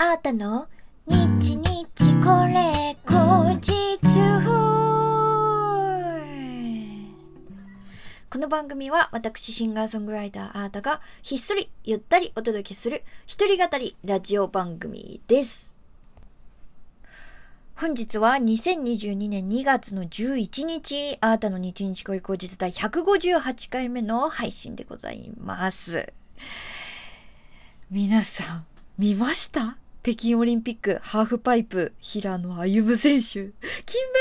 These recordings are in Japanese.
あーたの？日日これ後日この番組は私シンガーソングライターあーたがひっそりゆったりお届けする一人語りラジオ番組です。本日は2022年2月の11日、あーたの日日これ後日第158回目の配信でございます。皆さん、見ました？北京オリンピックハーフパイプ平野歩夢選手。金メ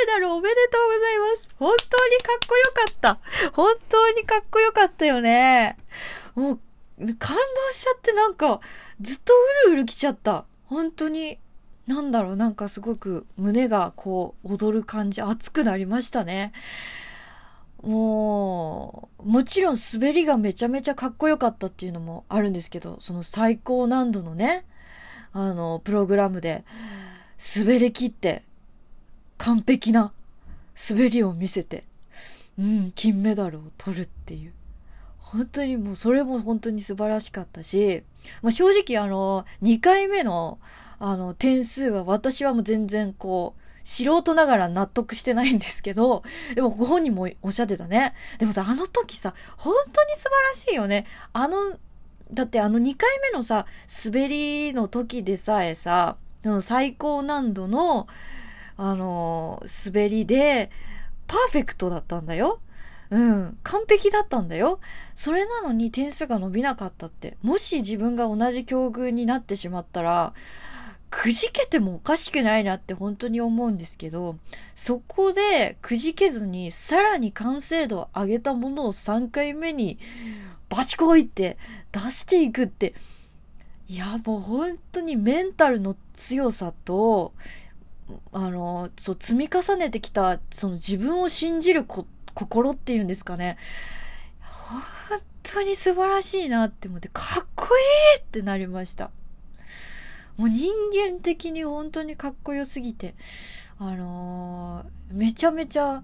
ダルおめでとうございます。本当にかっこよかった。本当にかっこよかったよね。もう、感動しちゃってなんか、ずっとうるうるきちゃった。本当に。なんだろう、なんかすごく胸がこう踊る感じ、熱くなりましたね。もう、もちろん滑りがめちゃめちゃかっこよかったっていうのもあるんですけど、その最高難度のね、あの、プログラムで滑り切って、完璧な滑りを見せて、うん、金メダルを取るっていう。本当にもうそれも本当に素晴らしかったし、まあ、正直あの、2回目のあの、点数は私はもう全然こう、素人ながら納得してないんですけど、でもご本人もおっしゃってたね。でもさ、あの時さ、本当に素晴らしいよね。あの、だってあの2回目のさ、滑りの時でさえさ、最高難度の、あの、滑りで、パーフェクトだったんだよ。うん。完璧だったんだよ。それなのに点数が伸びなかったって。もし自分が同じ境遇になってしまったら、くじけてもおかしくないなって本当に思うんですけど、そこでくじけずにさらに完成度を上げたものを3回目にバチコイって出していくって、いやもう本当にメンタルの強さと、あの、そう積み重ねてきたその自分を信じるこ心っていうんですかね。本当に素晴らしいなって思って、かっこいいってなりました。もう人間的に本当にかっこよすぎて、あのーめちゃめちゃ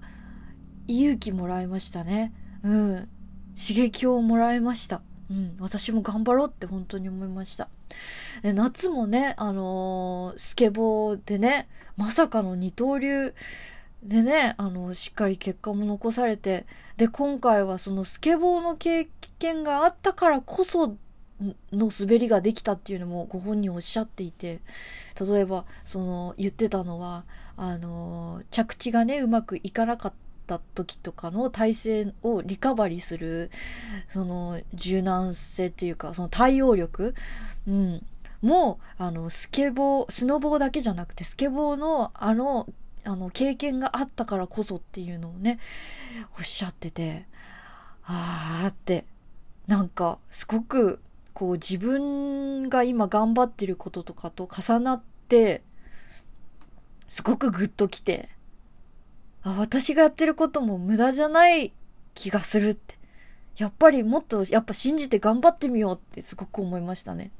勇気もらいましたね。うん。刺激をもらいました。うん。私も頑張ろうって本当に思いました。で夏もね、あのースケボーでね、まさかの二刀流でね、あの、しっかり結果も残されて、で、今回はそのスケボーの経験があったからこその滑りができたっていうのもご本人おっしゃっていて例えばその言ってたのはあの着地がねうまくいかなかったた時とかの体勢をリカバリーするその柔軟性っていうかその対応力、うん、もあのスケボースノボーだけじゃなくてスケボーのあのあの経験があったからこそっていうのをねおっしゃっててあーってなんかすごくこう自分が今頑張ってることとかと重なってすごくグッときてあ私がやってることも無駄じゃない気がするって。やっぱりもっとやっぱ信じて頑張ってみようってすごく思いましたね。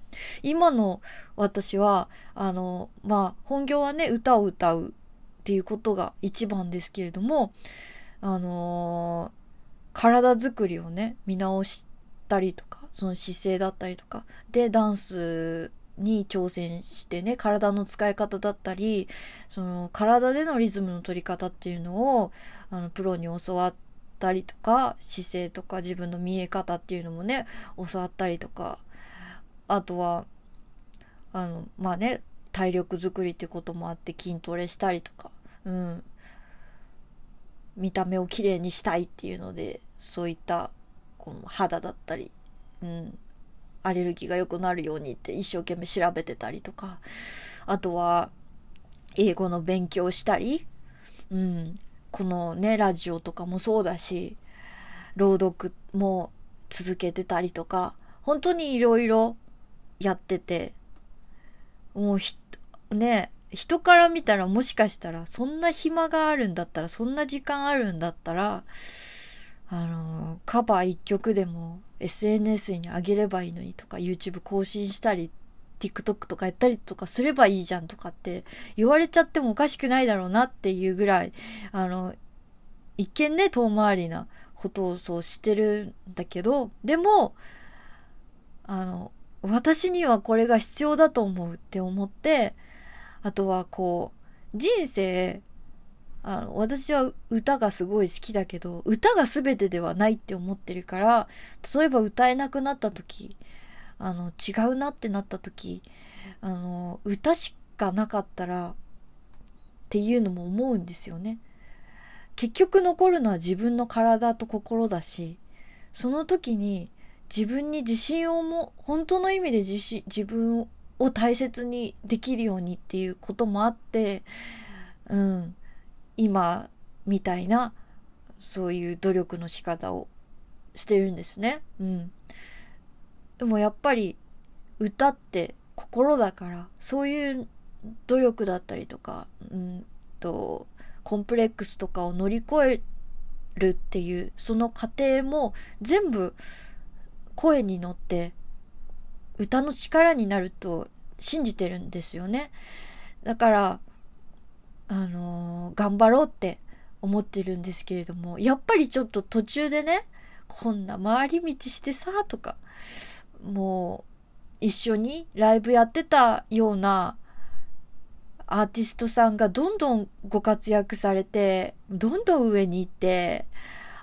今の私はあのまあ本業はね歌を歌うっていうことが一番ですけれどもあの体作りをね見直したりとかその姿勢だったりとかでダンスに挑戦してね体の使い方だったりその体でのリズムの取り方っていうのをあのプロに教わったりとか姿勢とか自分の見え方っていうのもね教わったりとかあとはあのまあね体力作りっていうこともあって筋トレしたりとかうん。見た目をきれいにしたいっていうのでそういったこの肌だったりうん、アレルギーが良くなるようにって一生懸命調べてたりとかあとは英語の勉強したり、うん、このねラジオとかもそうだし朗読も続けてたりとか本当にいろいろやっててもうひね人から見たらもしかしたらそんな暇があるんだったらそんな時間あるんだったらあのカバー一曲でも SNS に上げればいいのにとか YouTube 更新したり TikTok とかやったりとかすればいいじゃんとかって言われちゃってもおかしくないだろうなっていうぐらいあの一見ね遠回りなことをそうしてるんだけどでもあの私にはこれが必要だと思うって思って、あとはこう、人生、あの、私は歌がすごい好きだけど、歌が全てではないって思ってるから、例えば歌えなくなった時、あの、違うなってなった時、あの、歌しかなかったら、っていうのも思うんですよね。結局残るのは自分の体と心だし、その時に自分に自信をも、本当の意味で自信、自分を大切にできるようにっていうこともあって、うん、今みたいな、そういう努力の仕方をしてるんですね。うん。でもやっぱり歌って心だから、そういう努力だったりとか、うんと、コンプレックスとかを乗り越えるっていうその過程も全部声に乗って歌の力になると信じてるんですよね。だから、あのー、頑張ろうって思ってるんですけれども、やっぱりちょっと途中でね、こんな回り道してさ、とか、もう、一緒にライブやってたようなアーティストさんがどんどんご活躍されて、どんどん上に行って、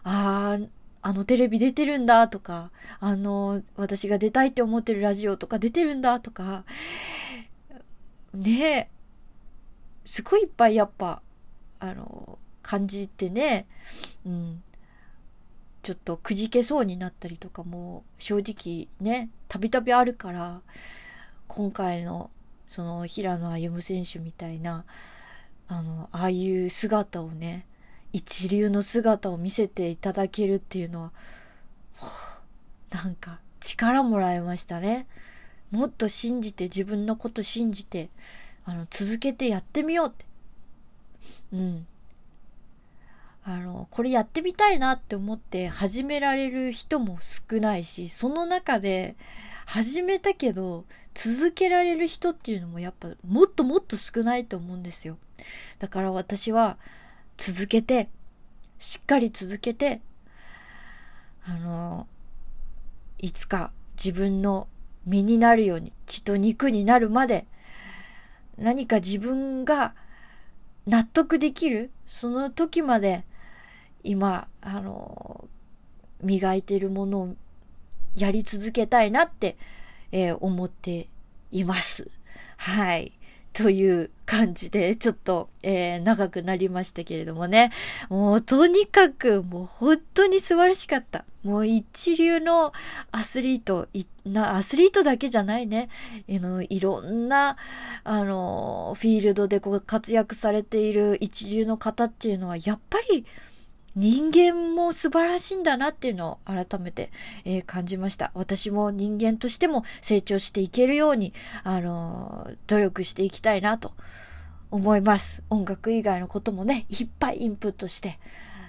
ああ、あのテレビ出てるんだとか、あの、私が出たいって思ってるラジオとか出てるんだとか、ねえ、すごいいっぱいやっぱ、あの、感じてね、うん、ちょっとくじけそうになったりとかも正直ね、たびたびあるから、今回のその平野歩夢選手みたいなあのああいう姿をね一流の姿を見せていただけるっていうのはなんか力もらえましたね。もっと信じて自分のこと信じてあの続けてやってみようってうんあのこれやってみたいなって思って始められる人も少ないしその中で始めたけど続けられる人っていうのもやっぱもっともっと少ないと思うんですよ。だから私は続けて、しっかり続けて、あの、いつか自分の身になるように、血と肉になるまで、何か自分が納得できる、その時まで、今、あの、磨いているものをやり続けたいなって、えー、思っています。はい。という感じで、ちょっと、えー、長くなりましたけれどもね。もう、とにかく、もう本当に素晴らしかった。もう一流のアスリート、な、アスリートだけじゃないね。あの、いろんな、あの、フィールドでこう活躍されている一流の方っていうのは、やっぱり、人間も素晴らしいんだなっていうのを改めて、えー、感じました。私も人間としても成長していけるように、あの、努力していきたいなと思います。音楽以外のこともね、いっぱいインプットして、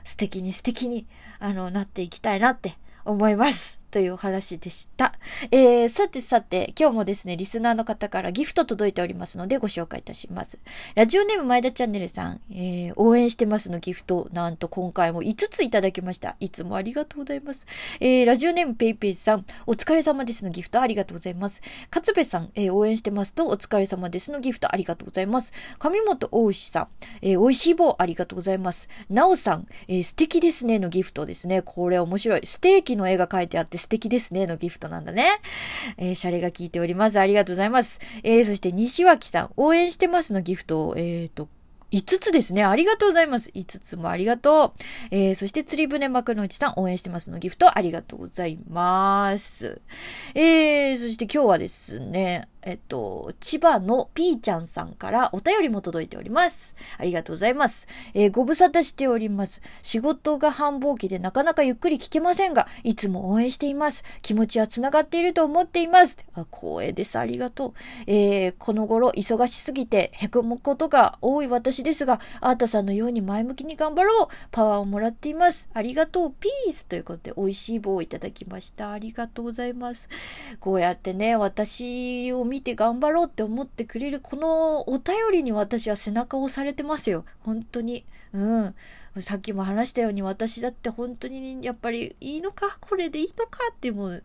素敵に素敵に、あの、なっていきたいなって思います。というお話でした。えー、さてさて、今日もですね、リスナーの方からギフト届いておりますのでご紹介いたします。ラジオネーム前田チャンネルさん、えー、応援してますのギフト、なんと今回も5ついただきました。いつもありがとうございます。えー、ラジオネームペイペイさん、お疲れ様ですのギフトありがとうございます。勝部さん、えー、応援してますとお疲れ様ですのギフトありがとうございます。上本大牛さん、えー、美味しい棒ありがとうございます。なおさん、えー、素敵ですねのギフトですね。これ面白い。ステーキの絵が描いてあって素敵ですねのギフトなんだね。えー、シャレが効いております。ありがとうございます。えー、そして西脇さん、応援してますのギフトを、えっ、ー、と、5つですね。ありがとうございます。5つもありがとう。えー、そして釣り船幕の内さん応援してますのギフトありがとうございます。えー、そして今日はですね、えっと、千葉のピーちゃんさんからお便りも届いております。ありがとうございます。えー、ご無沙汰しております。仕事が繁忙期でなかなかゆっくり聞けませんが、いつも応援しています。気持ちは繋がっていると思っています。あ、光栄です。ありがとう。えー、この頃忙しすぎて凹むことが多い私ですが、あーたさんのように前向きに頑張ろう。パワーをもらっています。ありがとう。ピースということで、美味しい棒をいただきました。ありがとうございます。こうやってね、私を見て頑張ろうって思ってくれるこのお便りに私は背中を押されてますよ。本当に。うん。さっきも話したように私だって本当にやっぱりいいのかこれでいいのかってもう、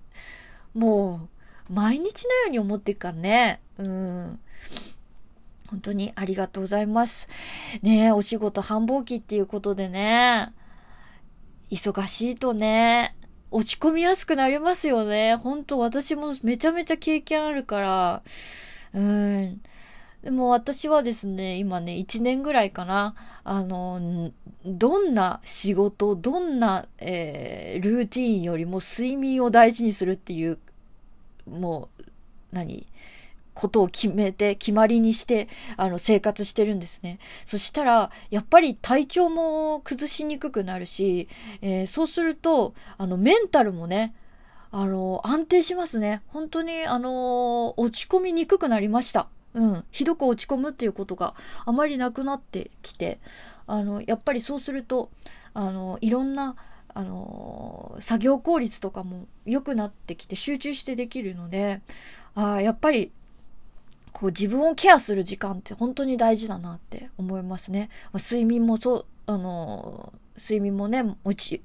も毎日のように思ってるからね。うん。本当にありがとうございます。ねお仕事繁忙期っていうことでね、忙しいとね、落ち込みやすくなりますよね。本当私もめちゃめちゃ経験あるから、うん。でも私はですね、今ね、1年ぐらいかな、あの、どんな仕事、どんな、えー、ルーティンよりも睡眠を大事にするっていう、もう、何？ことを決めて、決まりにして、あの、生活してるんですね。そしたら、やっぱり体調も崩しにくくなるし、えー、そうすると、あの、メンタルもね、あの、安定しますね。本当に、あの、落ち込みにくくなりました。うん、ひどく落ち込むっていうことがあまりなくなってきて、あの、やっぱりそうすると、あの、いろんな、あの、作業効率とかも良くなってきて集中してできるので、あやっぱり、こう自分をケアする時間って本当に大事だなって思いますね。睡眠もそう、あの、睡眠もね、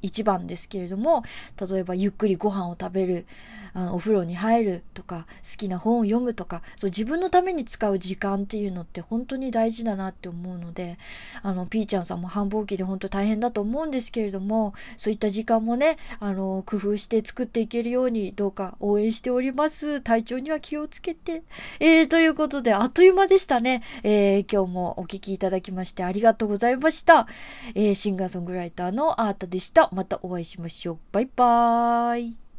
一番ですけれども、例えばゆっくりご飯を食べる、あのお風呂に入るとか、好きな本を読むとか、そう自分のために使う時間っていうのって本当に大事だなって思うので、あの、ピーちゃんさんも繁忙期で本当大変だと思うんですけれども、そういった時間もね、あの、工夫して作っていけるようにどうか応援しております。体調には気をつけて。えー、ということで、あっという間でしたね。えー、今日もお聴きいただきましてありがとうございました。えー、シンガーソングライターのアートでした。またお会いしましょう。バイバーイ。